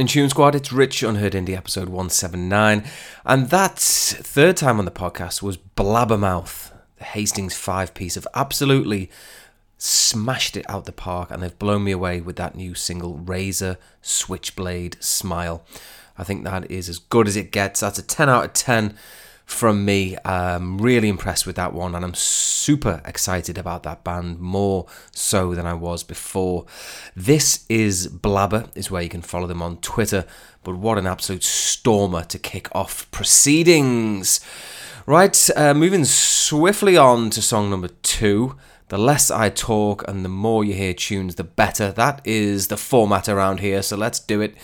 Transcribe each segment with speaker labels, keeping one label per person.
Speaker 1: Happening, Tune Squad? It's Rich Unheard Indie episode 179. And that third time on the podcast was Blabbermouth, the Hastings five piece of absolutely smashed it out the park. And they've blown me away with that new single, Razor Switchblade Smile. I think that is as good as it gets. That's a 10 out of 10 from me. I'm really impressed with that one, and I'm super excited about that band more so than I was before. This is Blabber, is where you can follow them on Twitter. But what an absolute stormer to kick off proceedings! Right, uh, moving swiftly on to song number two. The less I talk and the more you hear tunes, the better. That is the format around here, so let's do it.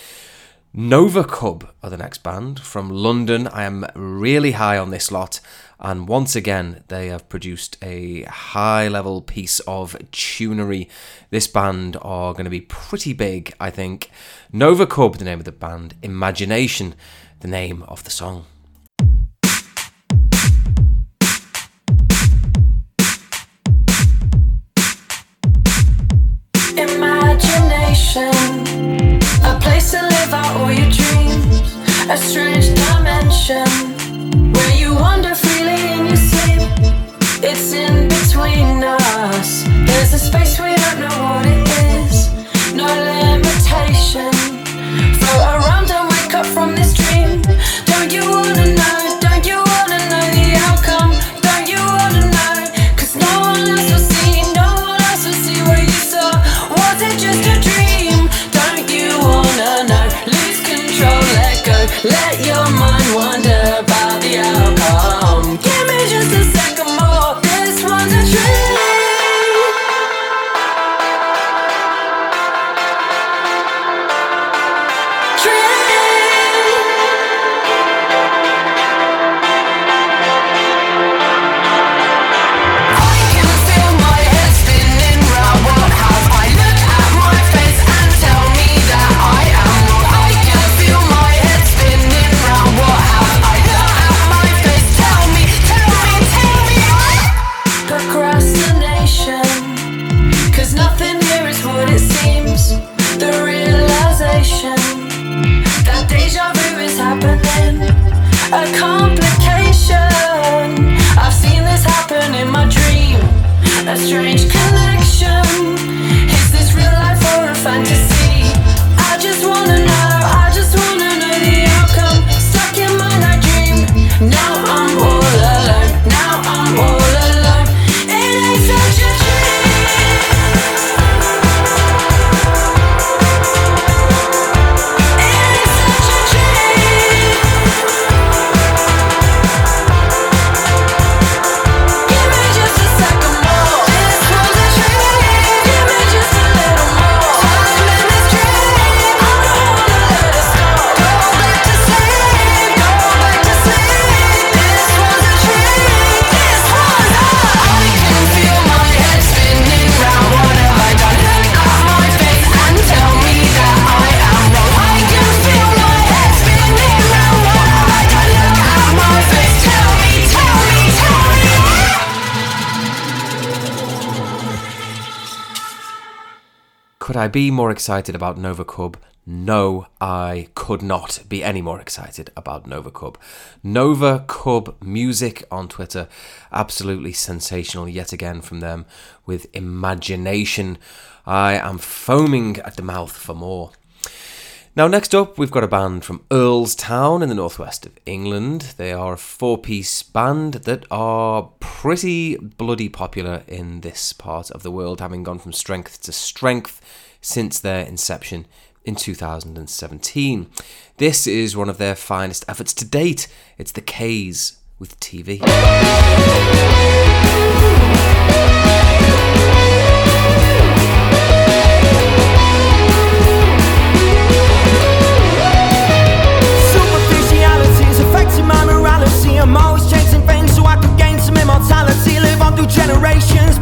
Speaker 1: Nova Cub are the next band from London. I am really high on this lot, and once again, they have produced a high level piece of tunery. This band are going to be pretty big, I think. Nova Cub, the name of the band, Imagination, the name of the song.
Speaker 2: Imagination A strange dimension where you wander freely in your sleep. It's in between us. There's a space we don't know what it is. No limitation. Float around and wake up from this dream. Don't you wanna The realization that deja vu is happening. A complication. I've seen this happen in my dream. A strange
Speaker 1: Could I be more excited about Nova Cub? no, I could not be any more excited about Nova Cub. Nova Cub Music on Twitter, absolutely sensational yet again from them with imagination. I am foaming at the mouth for more. Now, next up, we've got a band from Earlestown in the northwest of England. They are a four piece band that are pretty bloody popular in this part of the world, having gone from strength to strength since their inception in 2017. This is one of their finest efforts to date. It's the K's with TV.
Speaker 3: Through generations,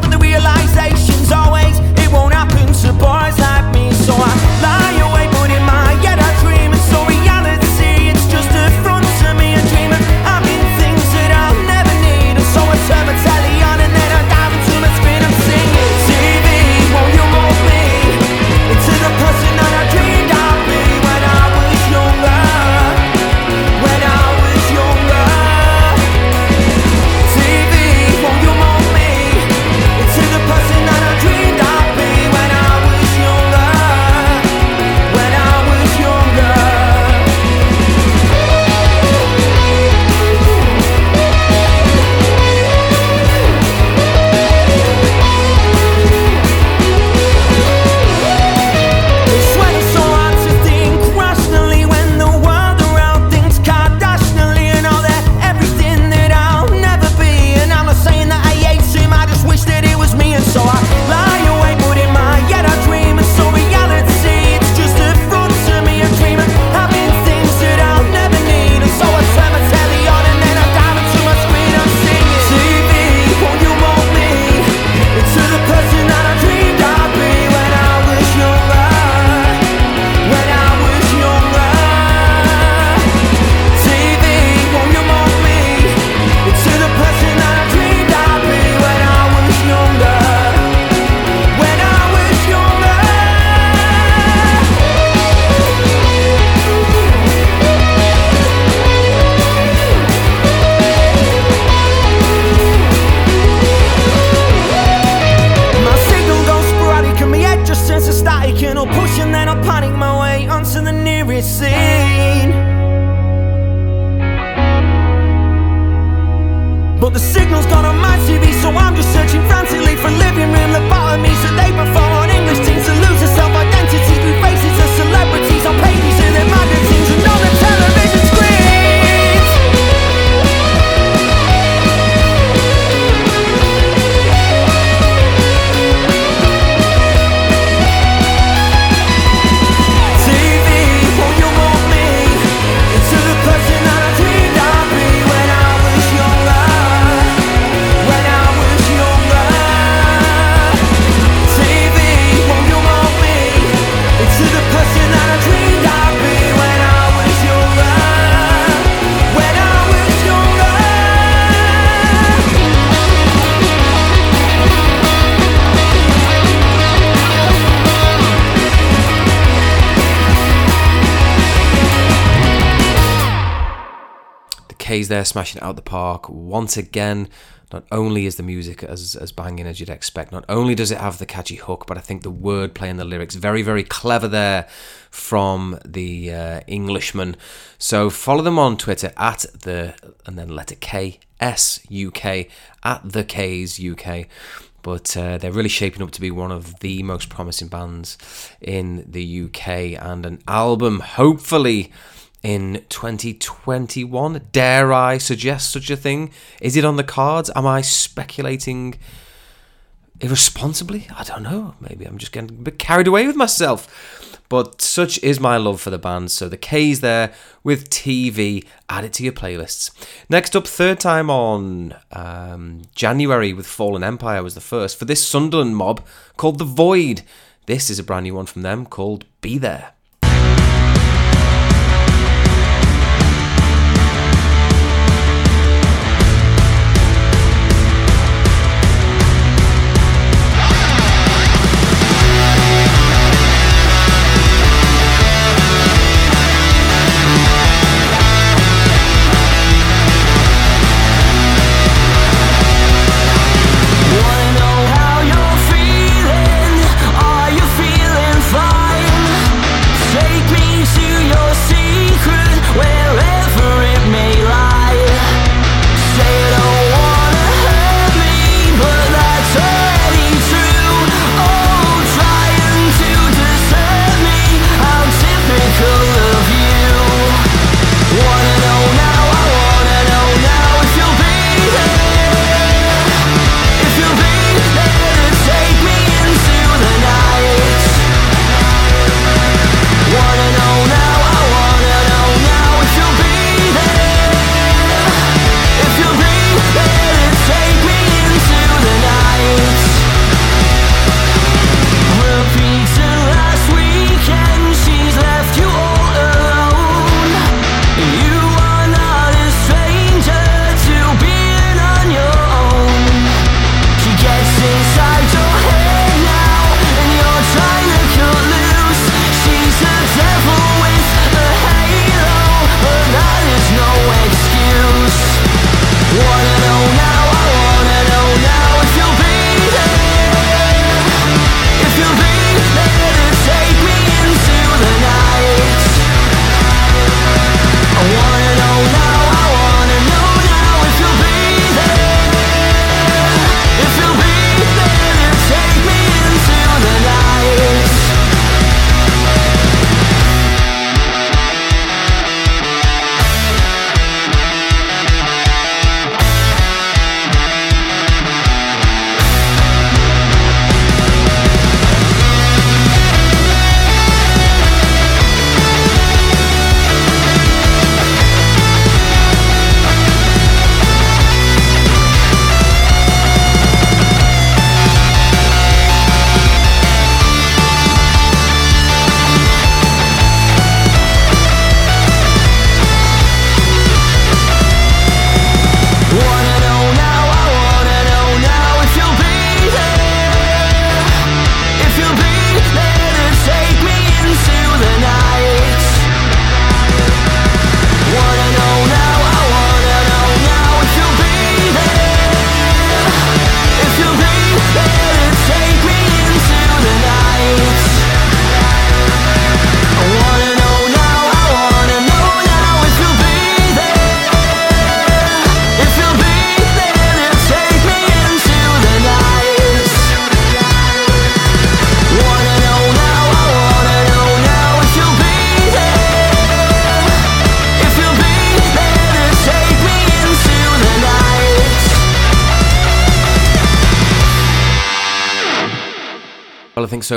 Speaker 1: K's there smashing out the park once again. Not only is the music as, as banging as you'd expect, not only does it have the catchy hook, but I think the wordplay and the lyrics very, very clever there from the uh, Englishman. So follow them on Twitter at the and then letter K S U K at the K's UK. But uh, they're really shaping up to be one of the most promising bands in the UK and an album, hopefully in 2021. Dare I suggest such a thing? Is it on the cards? Am I speculating irresponsibly? I don't know. Maybe I'm just getting a bit carried away with myself. But such is my love for the band. So the K's there with TV. Add it to your playlists. Next up, third time on um, January with Fallen Empire was the first for this Sunderland mob called The Voyd. This is a brand new one from them called Be There.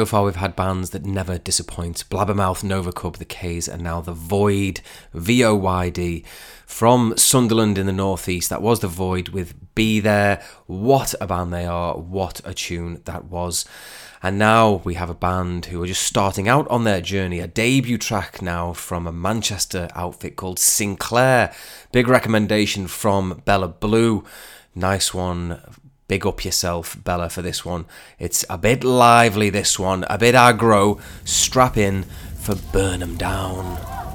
Speaker 1: Far we've had bands that never disappoint. Blabbermouth, Nova Cub, The K's, and now The Voyd, V O Y D. From Sunderland in the northeast, that was The Voyd with Be There. What a band they are, what a tune that was. And now we have a band who are just starting out on their journey, a debut track now from a Manchester outfit called Sinclair. Big recommendation from Bella Blue. Nice one. Big up yourself, Bella, for this one. It's a bit lively, this one, a bit aggro. Strap in for
Speaker 4: Burn 'em Down.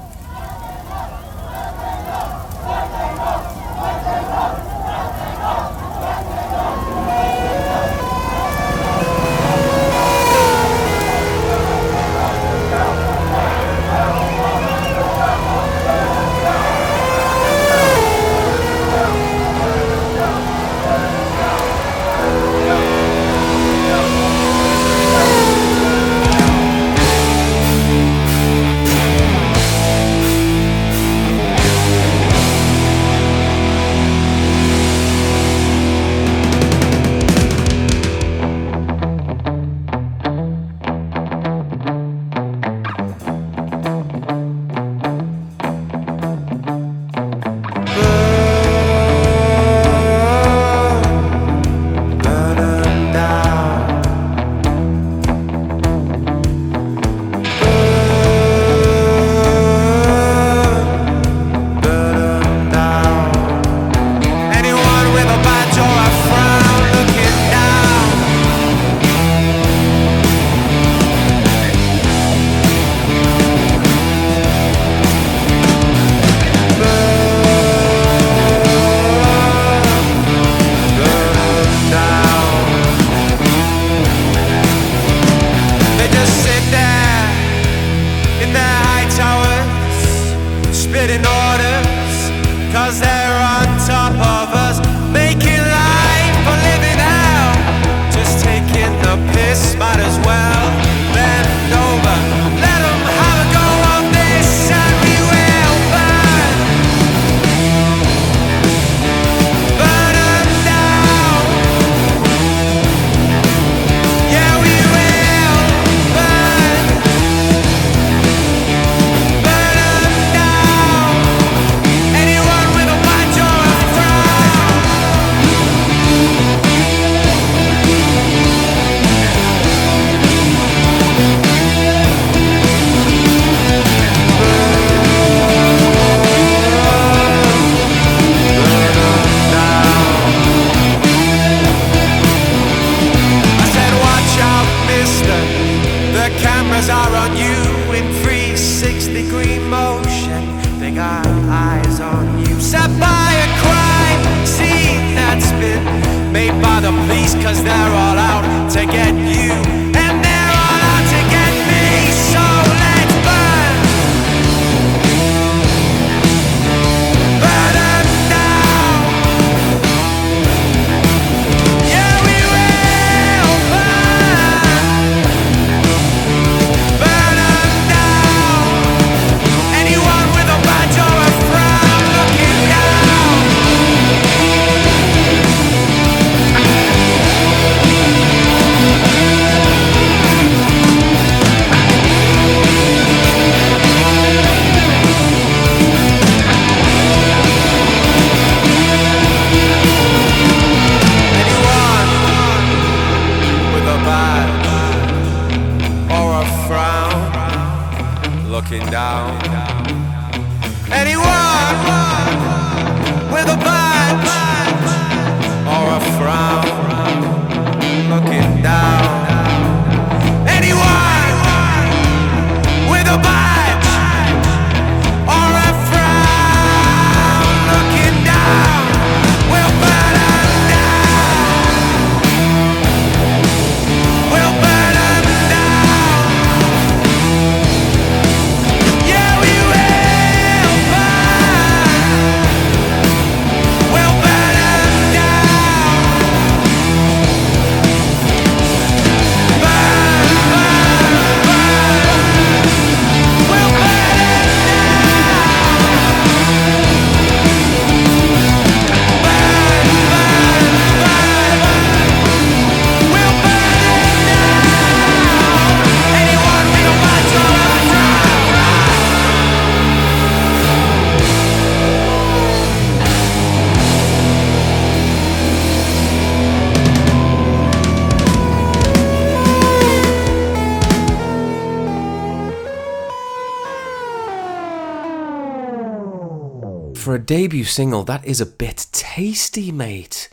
Speaker 1: For a debut single, that is a bit tasty, mate.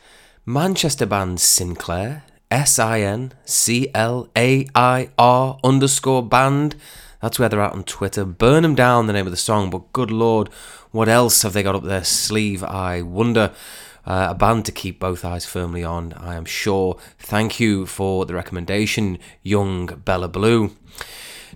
Speaker 1: Manchester band Sinclair, S I N C L A I R underscore band. That's where they're at on Twitter. Burn 'em down, the name of the song, but good lord, what else have they got up their sleeve? I wonder. Uh, a band to keep both eyes firmly on, I am sure. Thank you for the recommendation, young Bella Blue.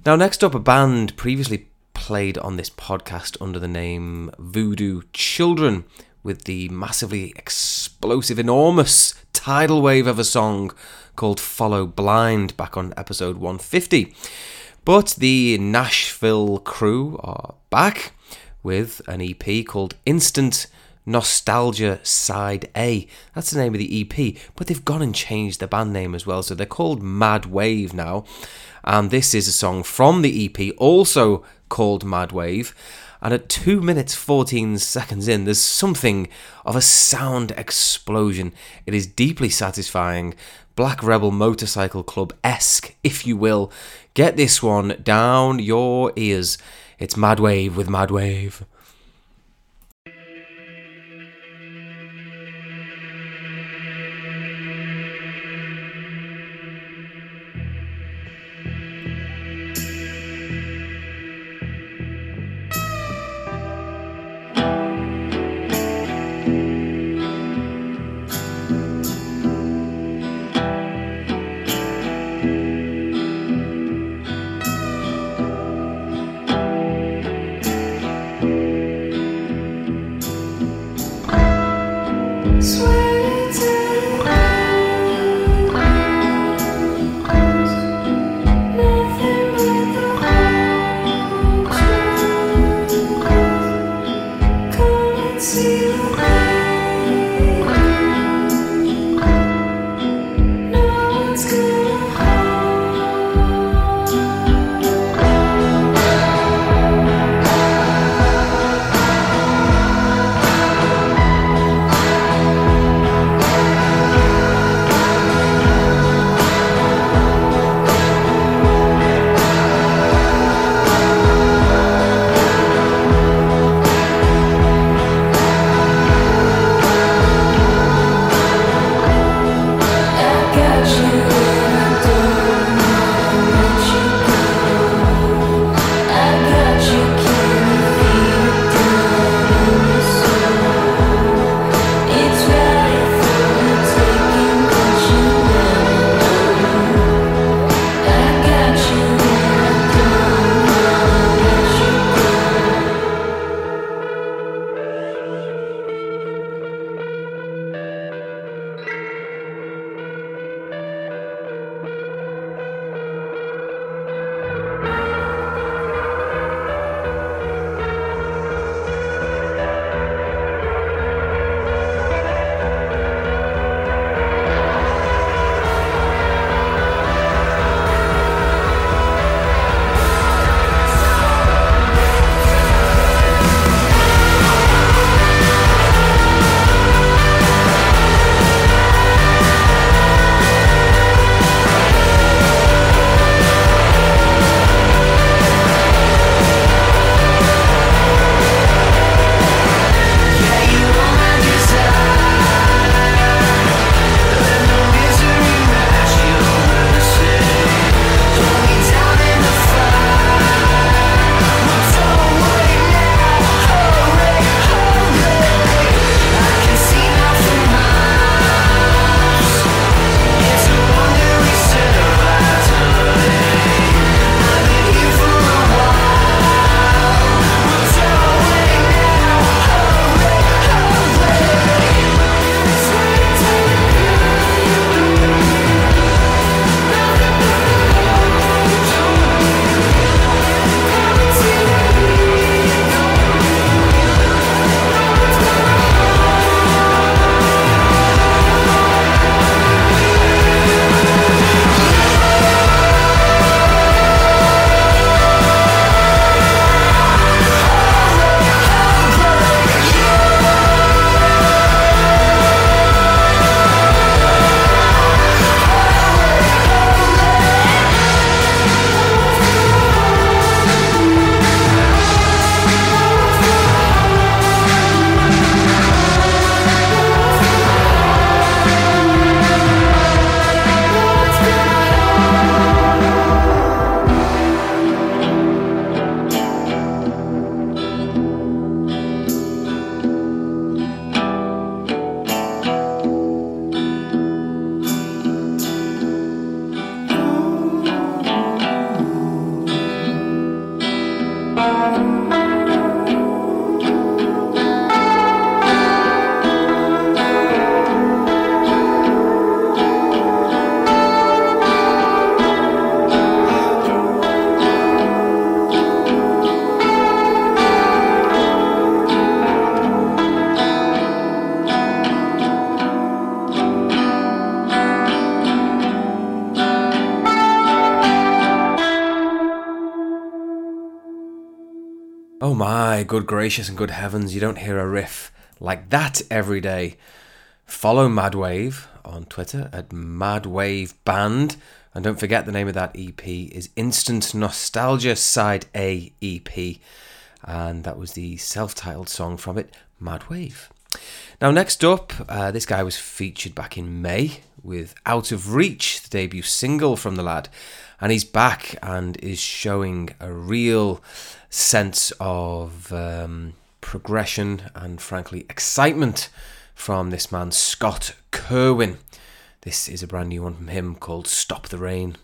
Speaker 1: Now, next up, a band previously played on this podcast under the name Voodoo Children with the massively explosive, enormous tidal wave of a song called Follow Blind back on episode 150. But the Nashville crew are back with an EP called Instant Nostalgia Side A. That's the name of the EP, but they've gone and changed the band name as well, so they're called Mad Wave now. And this is a song from the EP, also called Mad Wave. And at 2 minutes 14 seconds in, there's something of a sound explosion. It is deeply satisfying, Black Rebel Motorcycle Club esque, if you will. Get this one down your ears. It's Mad Wave with Mad Wave.
Speaker 5: Good gracious and good heavens, you don't hear a riff like that every day. Follow Madwave on Twitter at Madwave Band. And don't forget the name of that EP is Instant Nostalgia Side A EP. And that was the self titled song from it, Madwave. Now, next up, uh, this guy was featured back in May with Out of Reach, the debut single from the lad. And he's back and is showing a real sense of um, progression and, frankly, excitement from this man, Scott Kerwin. This is a brand new one from him called Stop the Rain.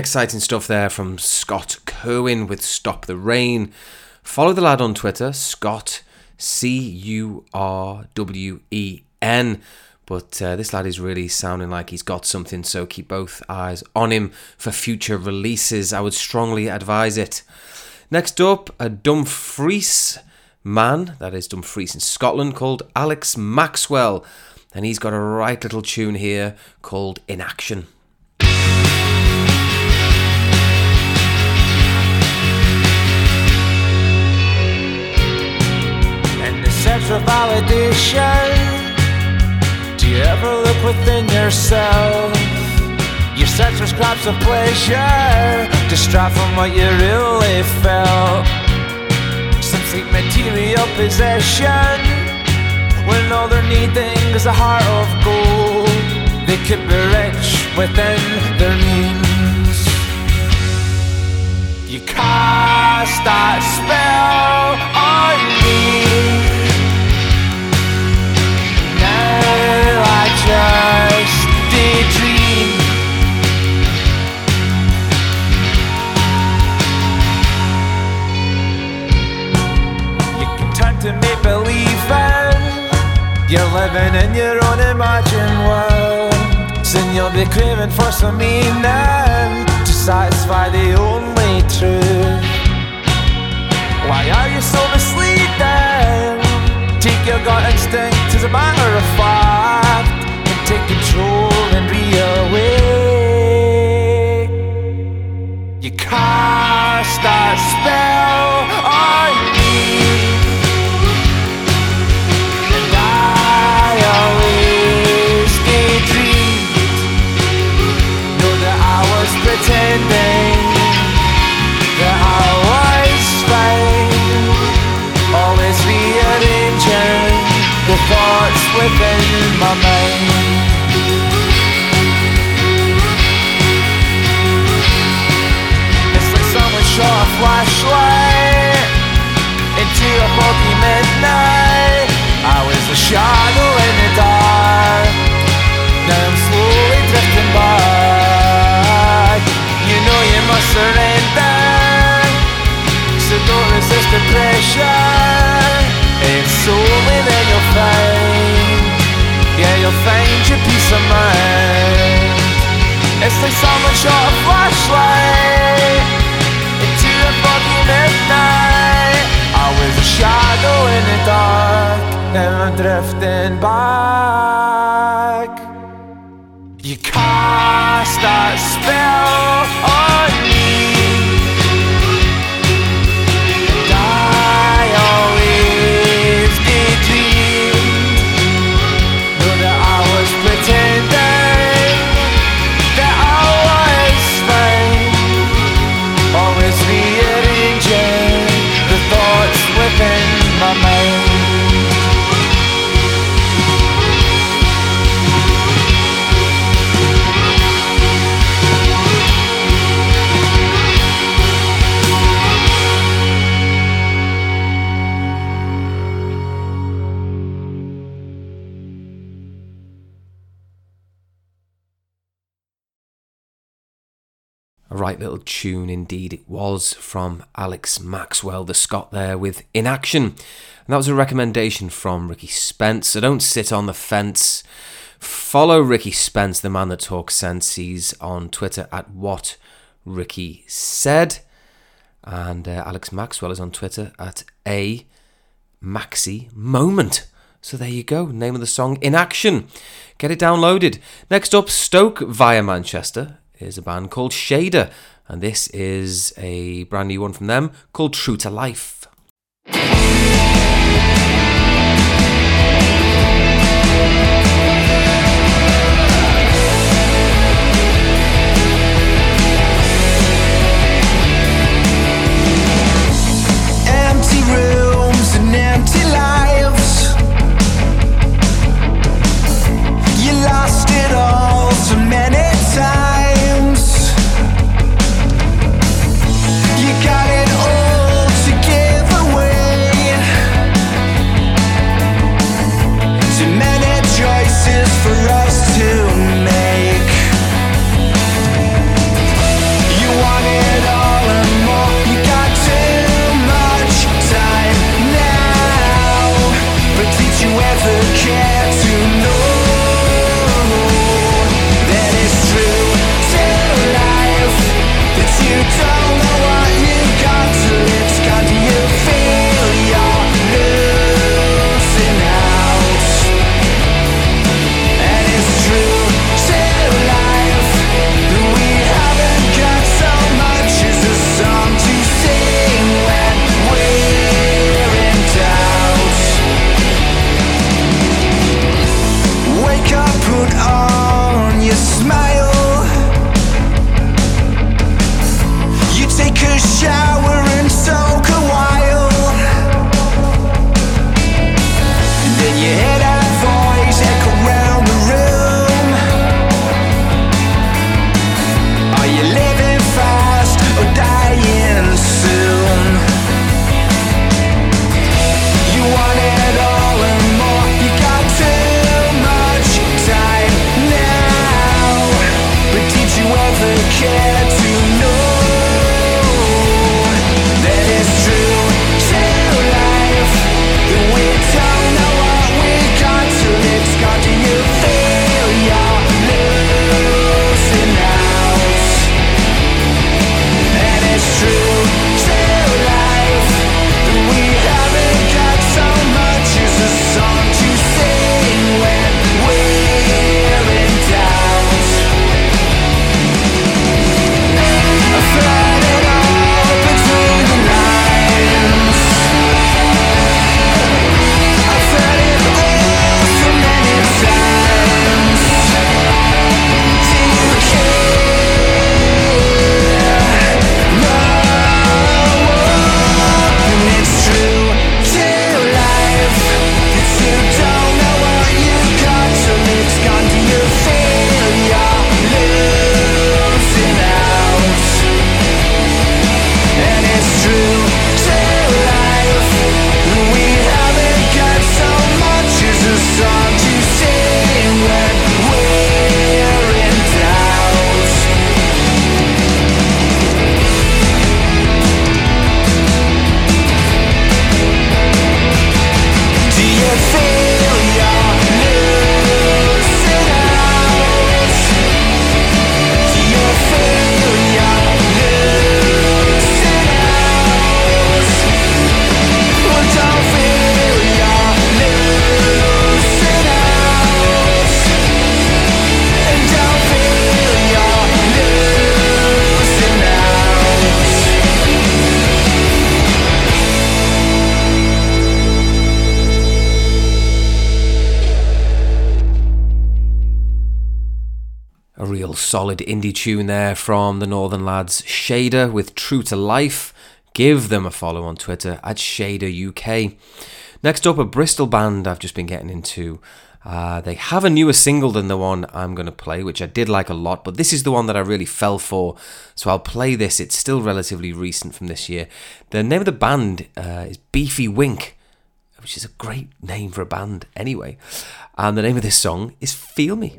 Speaker 5: Exciting stuff there from Scott Curwen with Stop the Rain. Follow the lad on Twitter, Scott C U R W E N.
Speaker 1: But uh, this lad is really sounding like he's got something, so keep both eyes on him for future releases. I would strongly advise it. Next up, a Dumfries man, that is Dumfries in Scotland, called Alex Maxwell. And he's got a right little tune here called Inaction.
Speaker 6: Do you ever look within yourself? You search for scraps of pleasure, distract from what you really felt. Some seek material possession, when all they're needing is a heart of gold. They could be rich within their means. You cast that spell on me. You're living in your own imagined world. Soon you'll be craving for some meaning to satisfy the only truth. Why are you so misleading? Take your gut instinct as a matter of fact and take control and be awake. You cast that spell Thoughts within my mind It's like someone shot a flashlight into a foggy midnight. I was a shadow in the dark. Now I'm slowly drifting back. You know you must surrender. So don't resist the pressure. Only then you'll find. Yeah, you'll find your peace of mind. It's like someone shot a flashlight into a foggy midnight. I was a shadow in the dark, now I'm drifting back. You cast that spell
Speaker 1: little tune indeed it was from Alex Maxwell, the Scot there with Inaction. And that was a recommendation from Ricky Spence. So don't sit on the fence. Follow Ricky Spence, the man that talks sense. He's on Twitter at what Ricky said. And uh, Alex Maxwell is on Twitter at a maxi moment. So there you go, name of the song Inaction. Get it downloaded. Next up, Stoke via Manchester is a band called Shader, and this is a brand new one from them called True to Life.
Speaker 6: Empty rooms and empty lives. You lost it all so many
Speaker 1: for. Solid indie tune there from the Northern Lads Shader with True to Life. Give them a follow on Twitter at Shader UK. Next up, a Bristol band I've just been getting into. Uh, they have a newer single than the one I'm going to play, which I did like a lot, but this is the one that I really fell for, so I'll play this. It's still relatively recent from this year. The name of the band uh, is Beefy Wink, which is a great name for a band anyway. And the name of this song is Feel Me.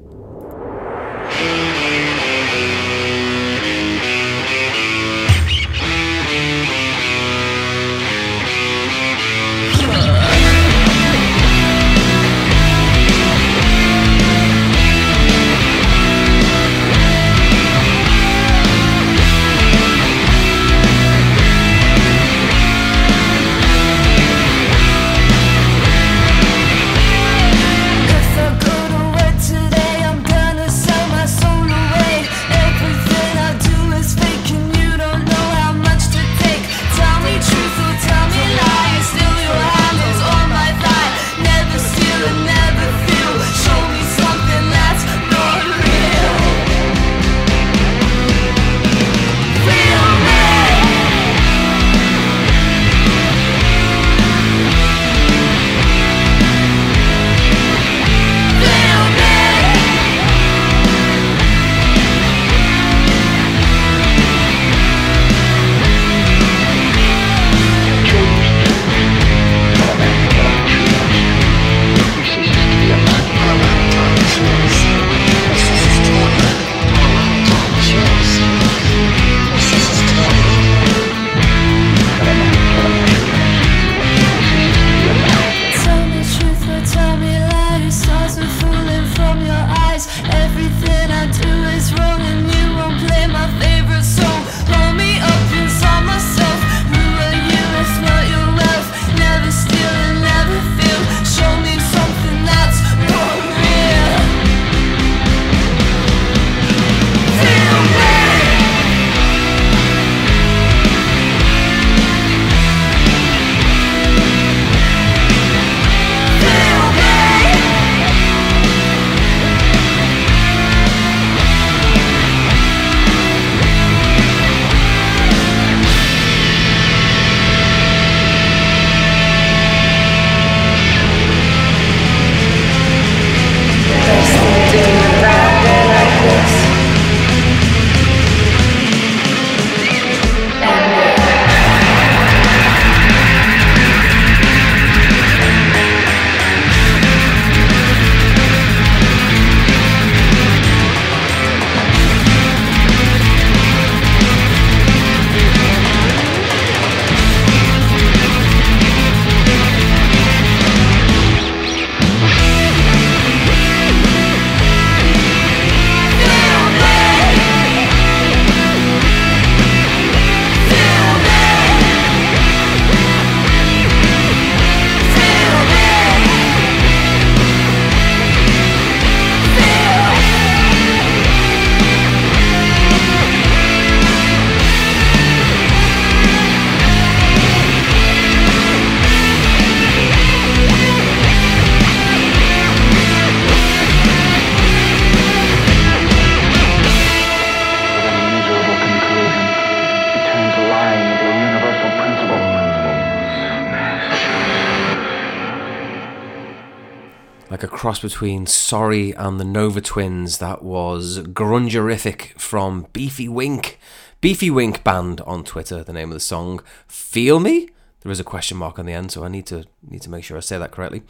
Speaker 1: Cross between Sorry and the Nova Twins. That was Grungerific from Beefy Wink. Beefy Wink Band on Twitter, the name of the song. Feel Me? There is a question mark on the end, so I need to need to make sure I say that correctly.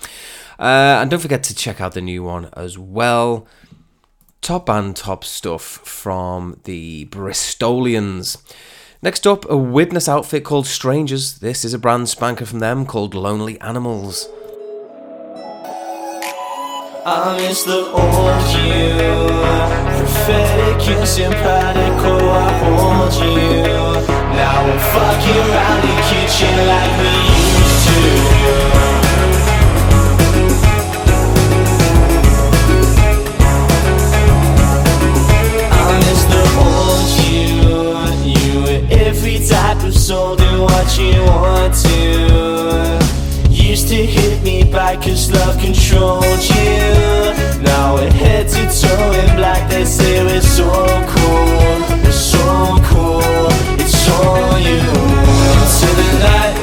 Speaker 1: Uh, and don't forget to check out the new one as well. Top band, top stuff from the Bristolians. Next up, a Widnes outfit called Strangers. This is a brand spanker from them called Lonely Animals.
Speaker 7: I miss the old you. Prophetic and simpatico, oh, I hold you. Now we're fucking around the kitchen like we used to. I miss the old you. You were every type of soul do what you want to cause love controls you. Now it head to toe in black, they say it's so cool. It's so cool, it's on you. into the night.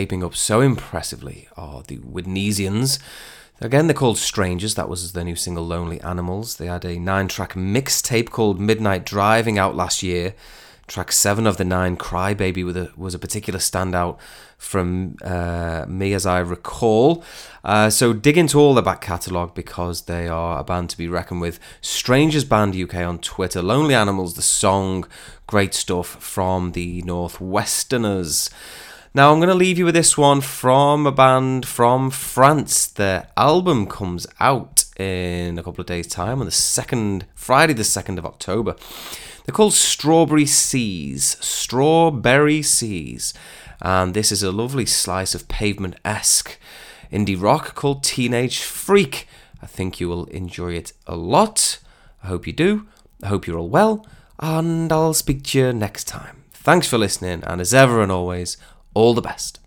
Speaker 1: Shaping up so impressively are the Widnesians. Again, they're called Strangers. That was their new single, Lonely Animals. They had a nine track mixtape called Midnight Driving out last year. Track seven of the nine, Crybaby, with a, was a particular standout from uh, me as I recall. Uh, so dig into all their back catalogue because they are a band to be reckoned with. Strangers Band UK on Twitter. Lonely Animals, the song. Great stuff from the Northwesterners. Now I'm going to leave you with this one from a band from France. Their album comes out in a couple of days' time on the second Friday, the second of October. They're called Strawberry Seas. Strawberry Seas. And this is a lovely slice of pavement esque indie rock called Teenage Freak. I think you will enjoy it a lot. I hope you do. I hope you're all well. And I'll speak to you next time. Thanks for listening. And as ever and always, all the best.